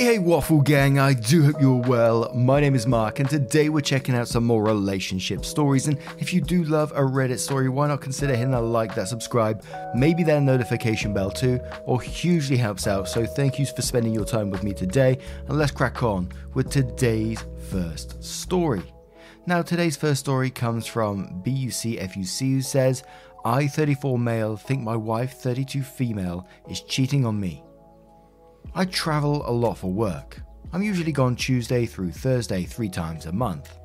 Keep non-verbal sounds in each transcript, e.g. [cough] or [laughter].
Hey, hey, Waffle Gang, I do hope you're well. My name is Mark, and today we're checking out some more relationship stories. And if you do love a Reddit story, why not consider hitting that like, that subscribe, maybe that notification bell too, or hugely helps out. So thank you for spending your time with me today, and let's crack on with today's first story. Now, today's first story comes from BUCFUC, who says, I, 34 male, think my wife, 32 female, is cheating on me. I travel a lot for work. I'm usually gone Tuesday through Thursday three times a month.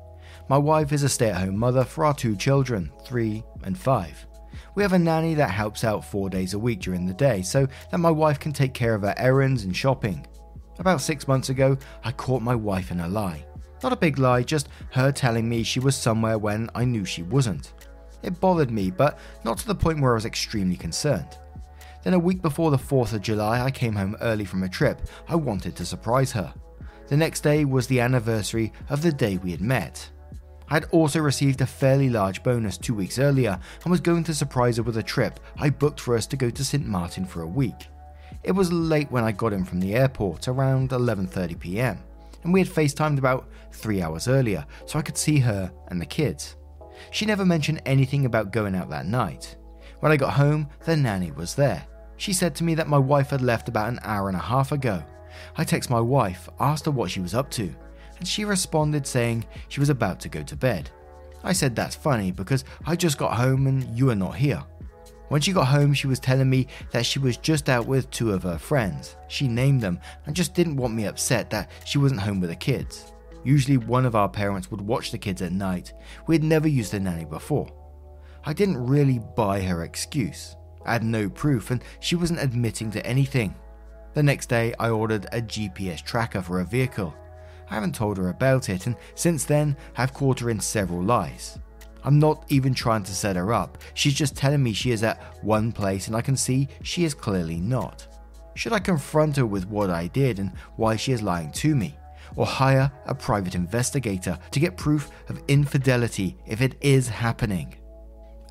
My wife is a stay at home mother for our two children, three and five. We have a nanny that helps out four days a week during the day so that my wife can take care of her errands and shopping. About six months ago, I caught my wife in a lie. Not a big lie, just her telling me she was somewhere when I knew she wasn't. It bothered me, but not to the point where I was extremely concerned. Then, a week before the 4th of July, I came home early from a trip. I wanted to surprise her. The next day was the anniversary of the day we had met. I had also received a fairly large bonus two weeks earlier and was going to surprise her with a trip I booked for us to go to St. Martin for a week. It was late when I got in from the airport, around 11:30 p.m., and we had FaceTimed about 3 hours earlier so I could see her and the kids. She never mentioned anything about going out that night. When I got home, the nanny was there. She said to me that my wife had left about an hour and a half ago. I texted my wife, asked her what she was up to, and she responded saying she was about to go to bed. I said that's funny because I just got home and you are not here. When she got home, she was telling me that she was just out with two of her friends. She named them and just didn't want me upset that she wasn't home with the kids. Usually, one of our parents would watch the kids at night. We had never used a nanny before. I didn't really buy her excuse. I had no proof and she wasn't admitting to anything. The next day, I ordered a GPS tracker for a vehicle. I haven't told her about it, and since then, I've caught her in several lies. I'm not even trying to set her up, she's just telling me she is at one place and I can see she is clearly not. Should I confront her with what I did and why she is lying to me? Or hire a private investigator to get proof of infidelity if it is happening?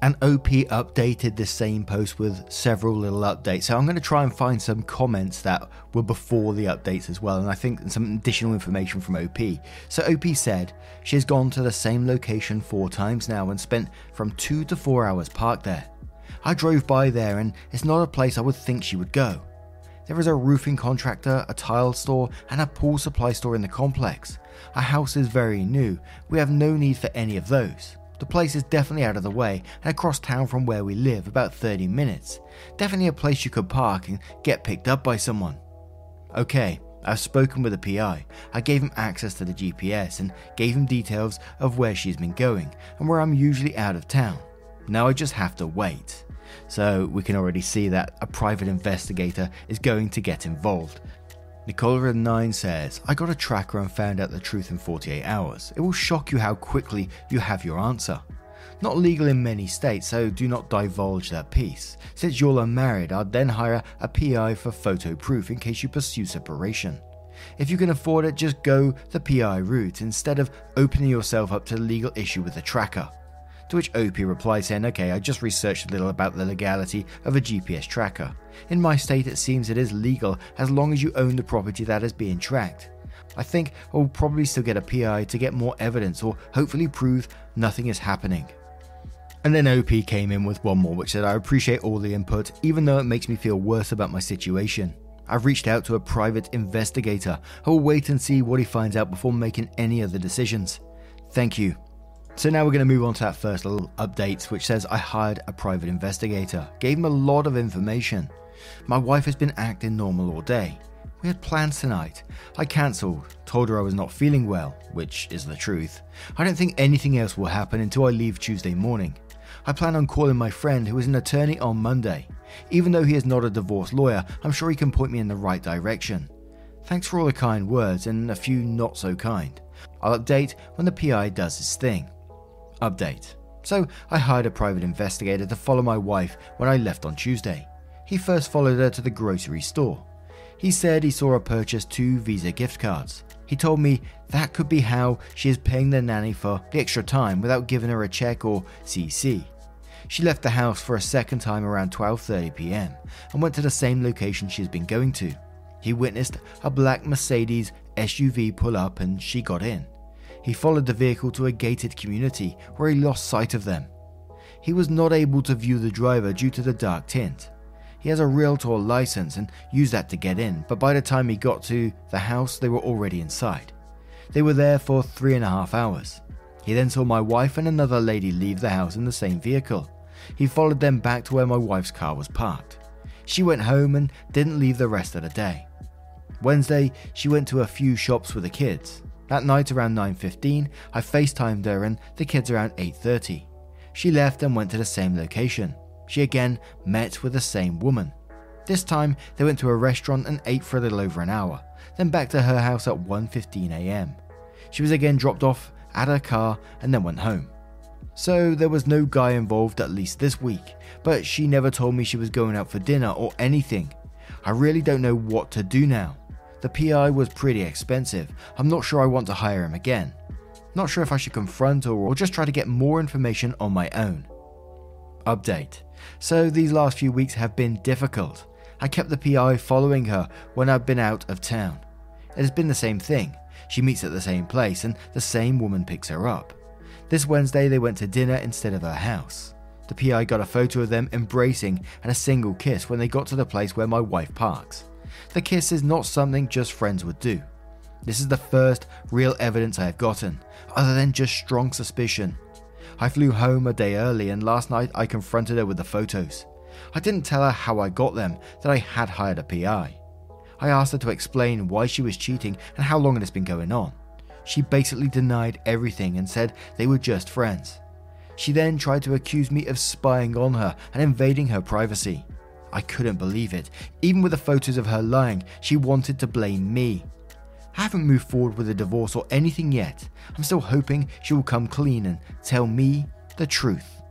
And OP updated the same post with several little updates. So I'm going to try and find some comments that were before the updates as well. And I think some additional information from OP. So OP said she has gone to the same location four times now and spent from two to four hours parked there. I drove by there and it's not a place I would think she would go. There is a roofing contractor, a tile store, and a pool supply store in the complex. Our house is very new. We have no need for any of those. The place is definitely out of the way and across town from where we live, about 30 minutes. Definitely a place you could park and get picked up by someone. Okay, I've spoken with the PI. I gave him access to the GPS and gave him details of where she's been going and where I'm usually out of town. Now I just have to wait. So we can already see that a private investigator is going to get involved. Nicola9 says, I got a tracker and found out the truth in 48 hours. It will shock you how quickly you have your answer. Not legal in many states, so do not divulge that piece. Since you're unmarried, I'd then hire a PI for photo proof in case you pursue separation. If you can afford it, just go the PI route instead of opening yourself up to legal issue with a tracker. To which OP replied saying, Okay, I just researched a little about the legality of a GPS tracker. In my state, it seems it is legal as long as you own the property that is being tracked. I think I will probably still get a PI to get more evidence or hopefully prove nothing is happening. And then OP came in with one more, which said, I appreciate all the input, even though it makes me feel worse about my situation. I've reached out to a private investigator who will wait and see what he finds out before making any other decisions. Thank you. So now we're going to move on to that first little update, which says I hired a private investigator, gave him a lot of information. My wife has been acting normal all day. We had plans tonight. I cancelled, told her I was not feeling well, which is the truth. I don't think anything else will happen until I leave Tuesday morning. I plan on calling my friend who is an attorney on Monday. Even though he is not a divorce lawyer, I'm sure he can point me in the right direction. Thanks for all the kind words and a few not so kind. I'll update when the PI does his thing. Update. So I hired a private investigator to follow my wife when I left on Tuesday. He first followed her to the grocery store. He said he saw her purchase two Visa gift cards. He told me that could be how she is paying the nanny for the extra time without giving her a check or CC. She left the house for a second time around 12:30 p.m. and went to the same location she has been going to. He witnessed a black Mercedes SUV pull up and she got in. He followed the vehicle to a gated community where he lost sight of them. He was not able to view the driver due to the dark tint. He has a realtor license and used that to get in, but by the time he got to the house, they were already inside. They were there for three and a half hours. He then saw my wife and another lady leave the house in the same vehicle. He followed them back to where my wife's car was parked. She went home and didn't leave the rest of the day. Wednesday, she went to a few shops with the kids. That night around 9:15, I FaceTimed her and the kids around 8:30. She left and went to the same location she again met with the same woman. This time, they went to a restaurant and ate for a little over an hour, then back to her house at 1:15 a.m. She was again dropped off at her car and then went home. So there was no guy involved at least this week, but she never told me she was going out for dinner or anything. I really don't know what to do now. The PI was pretty expensive. I'm not sure I want to hire him again. Not sure if I should confront her or just try to get more information on my own. Update so these last few weeks have been difficult. I kept the PI following her when I've been out of town. It has been the same thing. She meets at the same place and the same woman picks her up. This Wednesday they went to dinner instead of her house. The PI got a photo of them embracing and a single kiss when they got to the place where my wife parks. The kiss is not something just friends would do. This is the first real evidence I have gotten, other than just strong suspicion. I flew home a day early and last night I confronted her with the photos. I didn't tell her how I got them, that I had hired a PI. I asked her to explain why she was cheating and how long it has been going on. She basically denied everything and said they were just friends. She then tried to accuse me of spying on her and invading her privacy. I couldn't believe it. Even with the photos of her lying, she wanted to blame me. I haven't moved forward with a divorce or anything yet. I'm still hoping she will come clean and tell me the truth.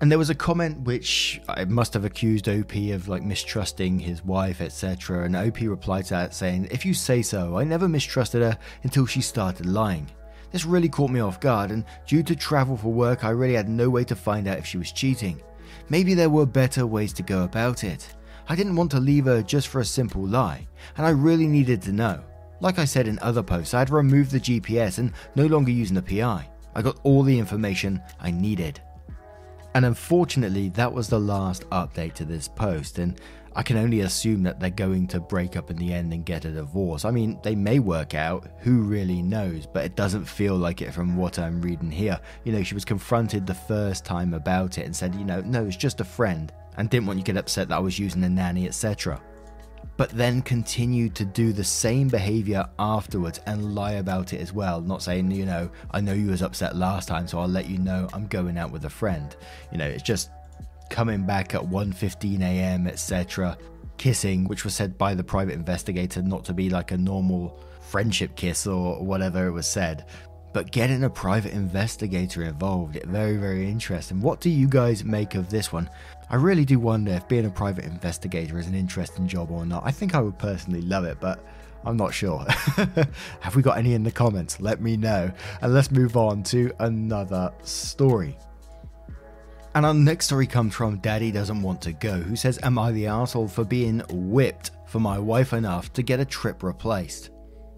And there was a comment which I must have accused OP of like mistrusting his wife, etc. And OP replied to that saying, If you say so, I never mistrusted her until she started lying. This really caught me off guard, and due to travel for work, I really had no way to find out if she was cheating. Maybe there were better ways to go about it. I didn't want to leave her just for a simple lie, and I really needed to know. Like I said in other posts, I had removed the GPS and no longer using the PI. I got all the information I needed. And unfortunately, that was the last update to this post, and I can only assume that they're going to break up in the end and get a divorce. I mean, they may work out, who really knows, but it doesn't feel like it from what I'm reading here. You know, she was confronted the first time about it and said, you know, no, it's just a friend, and didn't want you to get upset that I was using a nanny, etc but then continued to do the same behavior afterwards and lie about it as well. Not saying, you know, I know you was upset last time, so I'll let you know I'm going out with a friend. You know, it's just coming back at 1:15 a.m., etc. Kissing, which was said by the private investigator not to be like a normal friendship kiss or whatever it was said, but getting a private investigator involved, very, very interesting. What do you guys make of this one? I really do wonder if being a private investigator is an interesting job or not. I think I would personally love it, but I'm not sure. [laughs] Have we got any in the comments? Let me know. And let's move on to another story. And our next story comes from Daddy Doesn't Want to Go, who says, Am I the asshole for being whipped for my wife enough to get a trip replaced?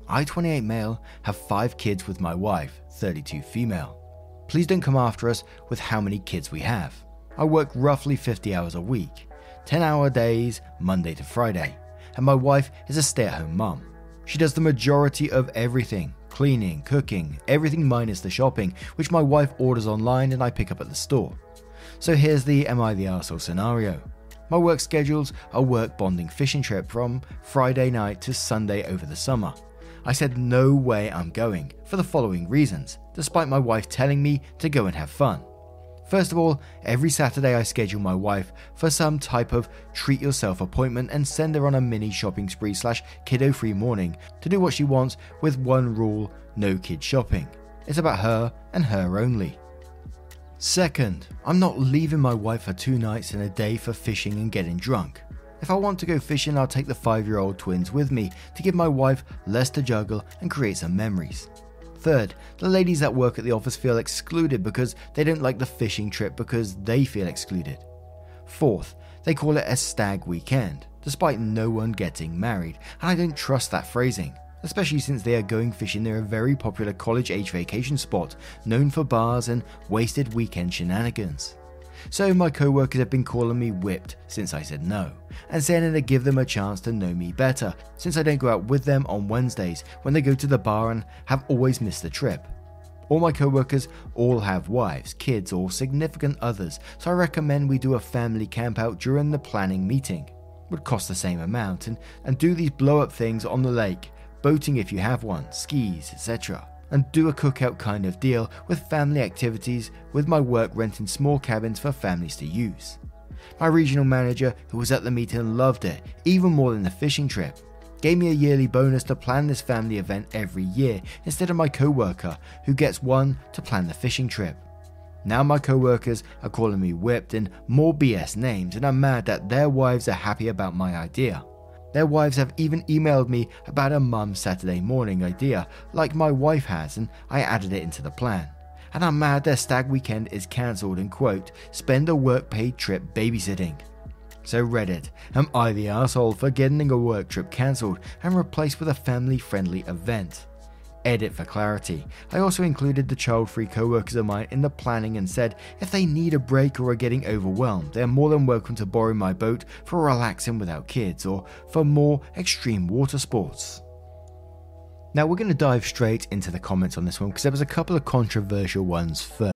I, 28 male, have five kids with my wife, 32 female. Please don't come after us with how many kids we have. I work roughly 50 hours a week, 10 hour days, Monday to Friday, and my wife is a stay at home mum. She does the majority of everything cleaning, cooking, everything minus the shopping, which my wife orders online and I pick up at the store. So here's the Am I the Arsehole scenario. My work schedules a work bonding fishing trip from Friday night to Sunday over the summer. I said no way I'm going for the following reasons, despite my wife telling me to go and have fun. First of all, every Saturday I schedule my wife for some type of treat yourself appointment and send her on a mini shopping spree slash kiddo free morning to do what she wants with one rule no kid shopping. It's about her and her only. Second, I'm not leaving my wife for two nights and a day for fishing and getting drunk. If I want to go fishing, I'll take the five year old twins with me to give my wife less to juggle and create some memories. Third, the ladies that work at the office feel excluded because they don't like the fishing trip because they feel excluded. Fourth, they call it a stag weekend, despite no one getting married, and I don't trust that phrasing, especially since they are going fishing near a very popular college age vacation spot known for bars and wasted weekend shenanigans. So my co-workers have been calling me whipped since I said no, and saying that to give them a chance to know me better, since I don't go out with them on Wednesdays when they go to the bar and have always missed the trip. All my co-workers all have wives, kids, or significant others, so I recommend we do a family camp out during the planning meeting. Would cost the same amount, and, and do these blow up things on the lake, boating if you have one, skis, etc and do a cookout kind of deal with family activities, with my work renting small cabins for families to use. My regional manager, who was at the meeting, loved it, even more than the fishing trip. Gave me a yearly bonus to plan this family event every year instead of my co worker, who gets one to plan the fishing trip. Now my co workers are calling me whipped and more BS names, and I'm mad that their wives are happy about my idea. Their wives have even emailed me about a mum's Saturday morning idea, like my wife has, and I added it into the plan. And I'm mad their stag weekend is cancelled and quote, spend a work paid trip babysitting. So Reddit, am I the asshole for getting a work trip cancelled and replaced with a family friendly event? Edit for clarity. I also included the child free co workers of mine in the planning and said if they need a break or are getting overwhelmed, they are more than welcome to borrow my boat for relaxing without kids or for more extreme water sports. Now, we're going to dive straight into the comments on this one because there was a couple of controversial ones first.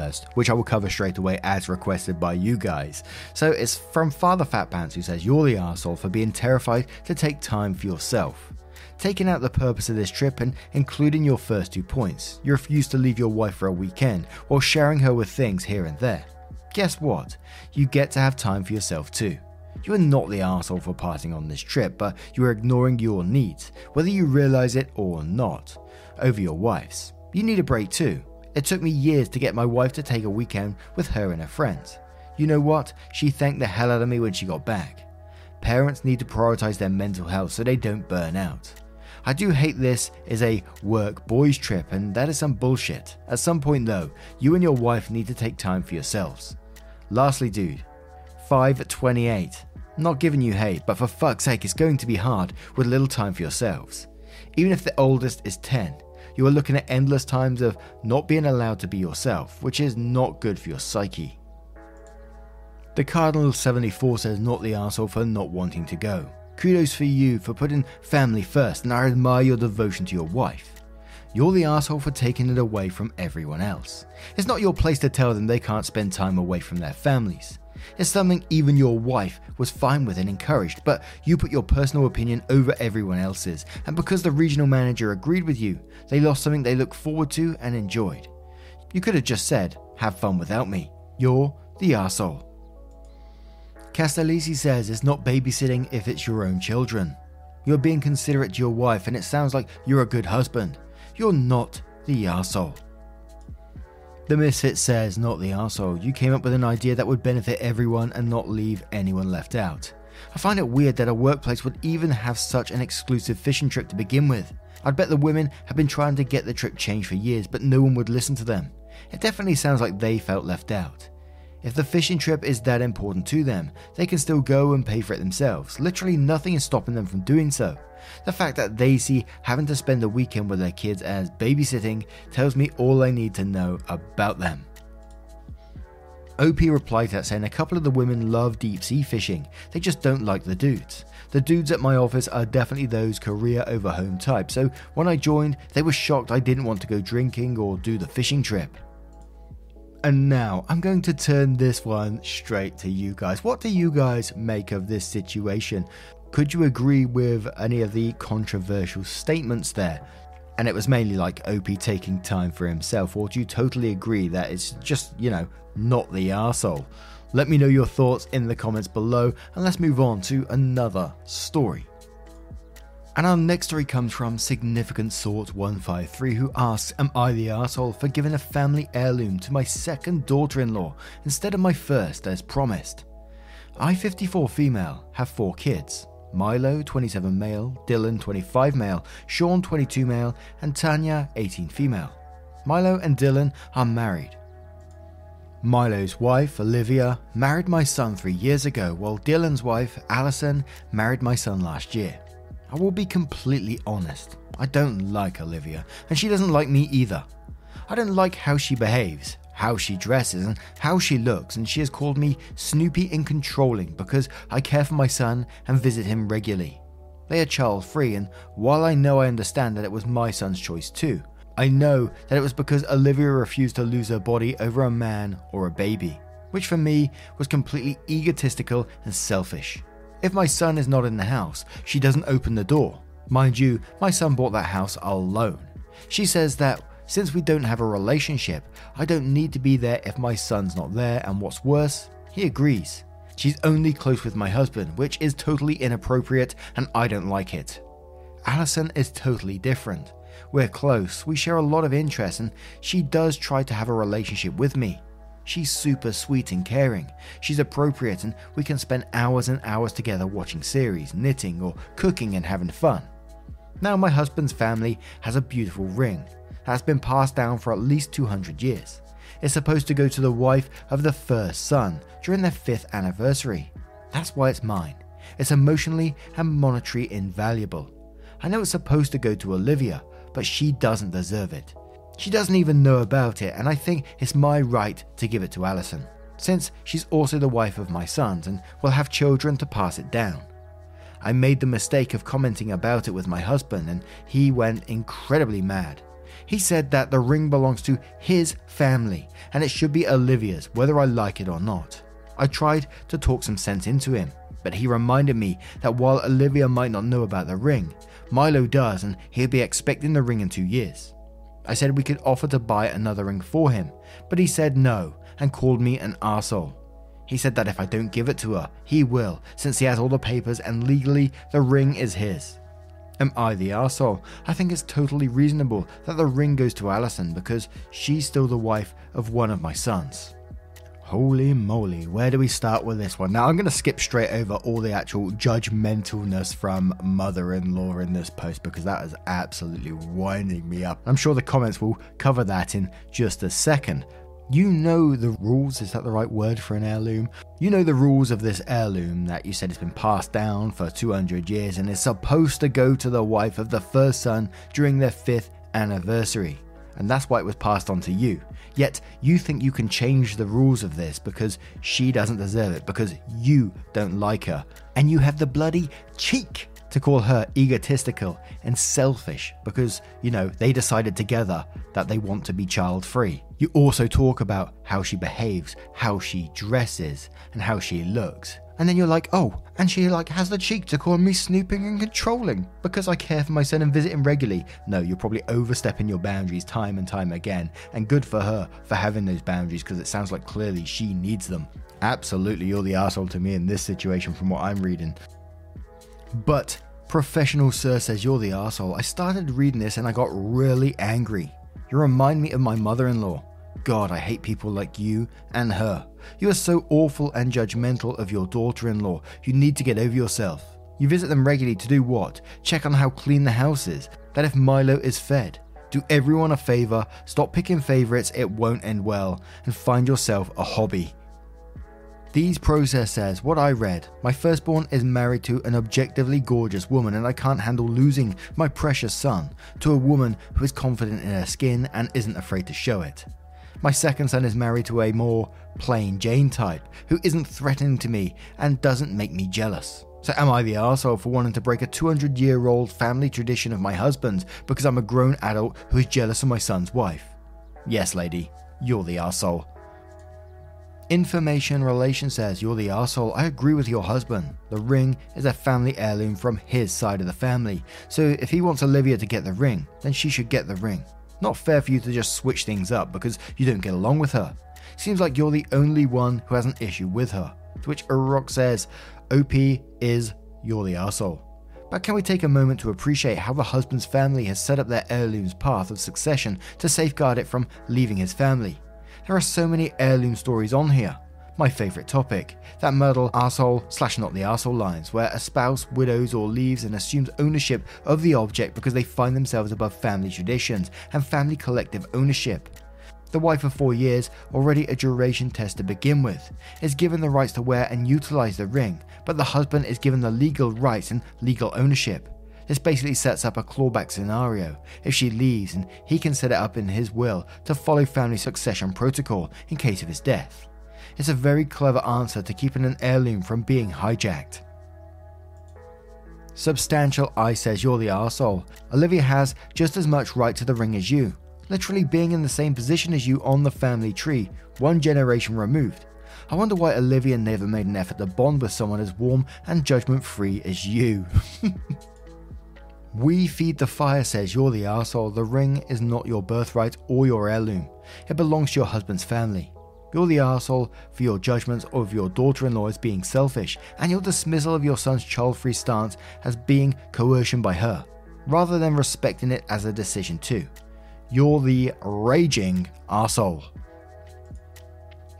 First, which I will cover straight away as requested by you guys. So it's from Father Fat Pants who says, You're the asshole for being terrified to take time for yourself. Taking out the purpose of this trip and including your first two points, you refuse to leave your wife for a weekend while sharing her with things here and there. Guess what? You get to have time for yourself too. You are not the asshole for parting on this trip, but you are ignoring your needs, whether you realize it or not, over your wife's. You need a break too. It took me years to get my wife to take a weekend with her and her friends. You know what? She thanked the hell out of me when she got back. Parents need to prioritize their mental health so they don't burn out. I do hate this is a work boys trip, and that is some bullshit. At some point, though, you and your wife need to take time for yourselves. Lastly, dude, 528. Not giving you hate, but for fuck's sake, it's going to be hard with little time for yourselves. Even if the oldest is 10, you are looking at endless times of not being allowed to be yourself, which is not good for your psyche. The Cardinal 74 says not the asshole for not wanting to go. Kudos for you for putting family first, and I admire your devotion to your wife. You're the asshole for taking it away from everyone else. It's not your place to tell them they can't spend time away from their families. It's something even your wife was fine with and encouraged, but you put your personal opinion over everyone else's, and because the regional manager agreed with you, they lost something they looked forward to and enjoyed. You could have just said, have fun without me. You're the asshole. Castellisi says it's not babysitting if it's your own children. You're being considerate to your wife, and it sounds like you're a good husband. You're not the arsehole. The Misfit says, not the arsehole. You came up with an idea that would benefit everyone and not leave anyone left out. I find it weird that a workplace would even have such an exclusive fishing trip to begin with. I'd bet the women have been trying to get the trip changed for years, but no one would listen to them. It definitely sounds like they felt left out. If the fishing trip is that important to them, they can still go and pay for it themselves. Literally nothing is stopping them from doing so. The fact that they see having to spend a weekend with their kids as babysitting tells me all I need to know about them. OP replied to that saying a couple of the women love deep sea fishing, they just don't like the dudes. The dudes at my office are definitely those career over home type, so when I joined, they were shocked I didn't want to go drinking or do the fishing trip. And now I'm going to turn this one straight to you guys. What do you guys make of this situation? Could you agree with any of the controversial statements there? And it was mainly like OP taking time for himself, or do you totally agree that it's just, you know, not the arsehole? Let me know your thoughts in the comments below, and let's move on to another story. And our next story comes from Significant Sort 153, who asks Am I the asshole for giving a family heirloom to my second daughter in law instead of my first as promised? I, 54 female, have four kids. Milo, 27 male, Dylan, 25 male, Sean, 22 male, and Tanya, 18 female. Milo and Dylan are married. Milo's wife, Olivia, married my son three years ago, while Dylan's wife, Allison, married my son last year. I will be completely honest. I don't like Olivia, and she doesn't like me either. I don't like how she behaves, how she dresses, and how she looks, and she has called me snoopy and controlling because I care for my son and visit him regularly. They are child free, and while I know I understand that it was my son's choice too, I know that it was because Olivia refused to lose her body over a man or a baby, which for me was completely egotistical and selfish. If my son is not in the house, she doesn't open the door. Mind you, my son bought that house alone. She says that since we don't have a relationship, I don't need to be there if my son's not there, and what's worse, he agrees. She's only close with my husband, which is totally inappropriate, and I don't like it. Allison is totally different. We're close, we share a lot of interests, and she does try to have a relationship with me. She's super sweet and caring. She's appropriate, and we can spend hours and hours together watching series, knitting, or cooking and having fun. Now, my husband's family has a beautiful ring that has been passed down for at least 200 years. It's supposed to go to the wife of the first son during their fifth anniversary. That's why it's mine. It's emotionally and monetarily invaluable. I know it's supposed to go to Olivia, but she doesn't deserve it. She doesn't even know about it, and I think it's my right to give it to Allison, since she's also the wife of my sons and will have children to pass it down. I made the mistake of commenting about it with my husband, and he went incredibly mad. He said that the ring belongs to his family and it should be Olivia's, whether I like it or not. I tried to talk some sense into him, but he reminded me that while Olivia might not know about the ring, Milo does and he'll be expecting the ring in two years. I said we could offer to buy another ring for him, but he said no and called me an arsehole. He said that if I don't give it to her, he will, since he has all the papers and legally the ring is his. Am I the arsehole? I think it's totally reasonable that the ring goes to Allison because she's still the wife of one of my sons. Holy moly, where do we start with this one? Now, I'm going to skip straight over all the actual judgmentalness from mother in law in this post because that is absolutely winding me up. I'm sure the comments will cover that in just a second. You know the rules, is that the right word for an heirloom? You know the rules of this heirloom that you said it's been passed down for 200 years and is supposed to go to the wife of the first son during their fifth anniversary. And that's why it was passed on to you. Yet you think you can change the rules of this because she doesn't deserve it, because you don't like her. And you have the bloody cheek to call her egotistical and selfish because, you know, they decided together that they want to be child free. You also talk about how she behaves, how she dresses, and how she looks. And then you're like, oh, and she like has the cheek to call me snooping and controlling because I care for my son and visit him regularly. No, you're probably overstepping your boundaries time and time again. And good for her for having those boundaries because it sounds like clearly she needs them. Absolutely, you're the asshole to me in this situation from what I'm reading. But Professional Sir says you're the asshole. I started reading this and I got really angry. You remind me of my mother in law. God, I hate people like you and her. You are so awful and judgmental of your daughter in law. You need to get over yourself. You visit them regularly to do what? Check on how clean the house is, that if Milo is fed. Do everyone a favor, stop picking favorites, it won't end well, and find yourself a hobby. These process says what I read. My firstborn is married to an objectively gorgeous woman, and I can't handle losing my precious son to a woman who is confident in her skin and isn't afraid to show it. My second son is married to a more plain Jane type who isn't threatening to me and doesn't make me jealous. So, am I the arsehole for wanting to break a 200 year old family tradition of my husband's because I'm a grown adult who is jealous of my son's wife? Yes, lady, you're the arsehole. Information Relation says you're the arsehole. I agree with your husband. The ring is a family heirloom from his side of the family. So if he wants Olivia to get the ring, then she should get the ring. Not fair for you to just switch things up because you don't get along with her. Seems like you're the only one who has an issue with her. To which Urok says, OP is you're the arsehole. But can we take a moment to appreciate how the husband's family has set up their heirloom's path of succession to safeguard it from leaving his family? There are so many heirloom stories on here. My favourite topic, that Myrtle arsehole slash not the arsehole lines, where a spouse widows or leaves and assumes ownership of the object because they find themselves above family traditions and family collective ownership. The wife of four years, already a duration test to begin with, is given the rights to wear and utilise the ring, but the husband is given the legal rights and legal ownership. This basically sets up a clawback scenario if she leaves, and he can set it up in his will to follow family succession protocol in case of his death. It's a very clever answer to keeping an heirloom from being hijacked. Substantial I says you're the arsehole. Olivia has just as much right to the ring as you, literally being in the same position as you on the family tree, one generation removed. I wonder why Olivia never made an effort to bond with someone as warm and judgment free as you. [laughs] We Feed the Fire says you're the arsehole. The ring is not your birthright or your heirloom. It belongs to your husband's family. You're the arsehole for your judgments of your daughter in law as being selfish and your dismissal of your son's child free stance as being coercion by her, rather than respecting it as a decision too. You're the raging arsehole.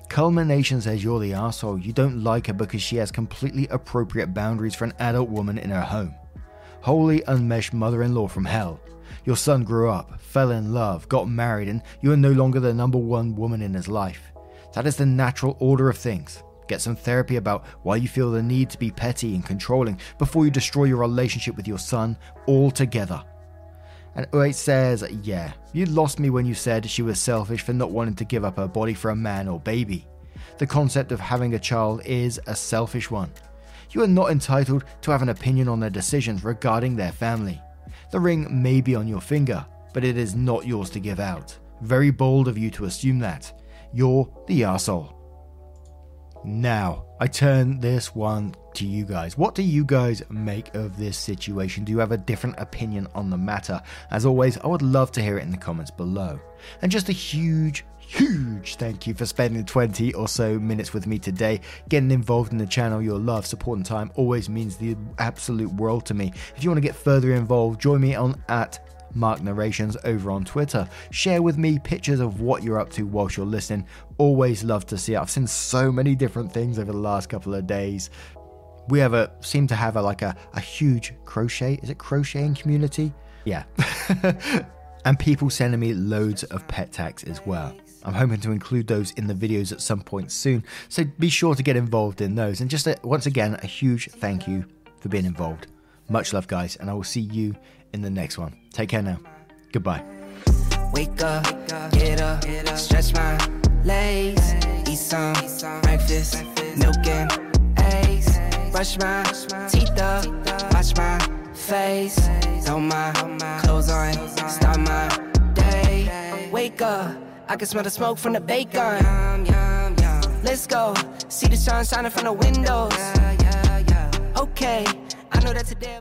Culmination says you're the arsehole. You don't like her because she has completely appropriate boundaries for an adult woman in her home Holy enmeshed mother in law from hell. Your son grew up, fell in love, got married, and you are no longer the number one woman in his life. That is the natural order of things. Get some therapy about why you feel the need to be petty and controlling before you destroy your relationship with your son altogether. And oh, Uate says, Yeah, you lost me when you said she was selfish for not wanting to give up her body for a man or baby. The concept of having a child is a selfish one you are not entitled to have an opinion on their decisions regarding their family. The ring may be on your finger, but it is not yours to give out. Very bold of you to assume that. You're the arsehole. Now, I turn this one to you guys. What do you guys make of this situation? Do you have a different opinion on the matter? As always, I would love to hear it in the comments below. And just a huge, huge thank you for spending 20 or so minutes with me today. Getting involved in the channel, your love, support, and time always means the absolute world to me. If you want to get further involved, join me on at Mark Narrations over on Twitter. Share with me pictures of what you're up to whilst you're listening. Always love to see it. I've seen so many different things over the last couple of days. We have a seem to have a like a, a huge crochet. Is it crocheting community? Yeah. [laughs] and people sending me loads of pet tags as well. I'm hoping to include those in the videos at some point soon, so be sure to get involved in those. And just a, once again, a huge thank you for being involved. Much love, guys, and I will see you in the next one. Take care now. Goodbye. Wake up, get up, stretch my legs, eat some breakfast, milk and eggs, brush my teeth up, wash my face, throw my clothes on, start my day. Wake up, I can smell the smoke from the bacon. Let's go, see the sun shining from the windows. Okay, I know that today.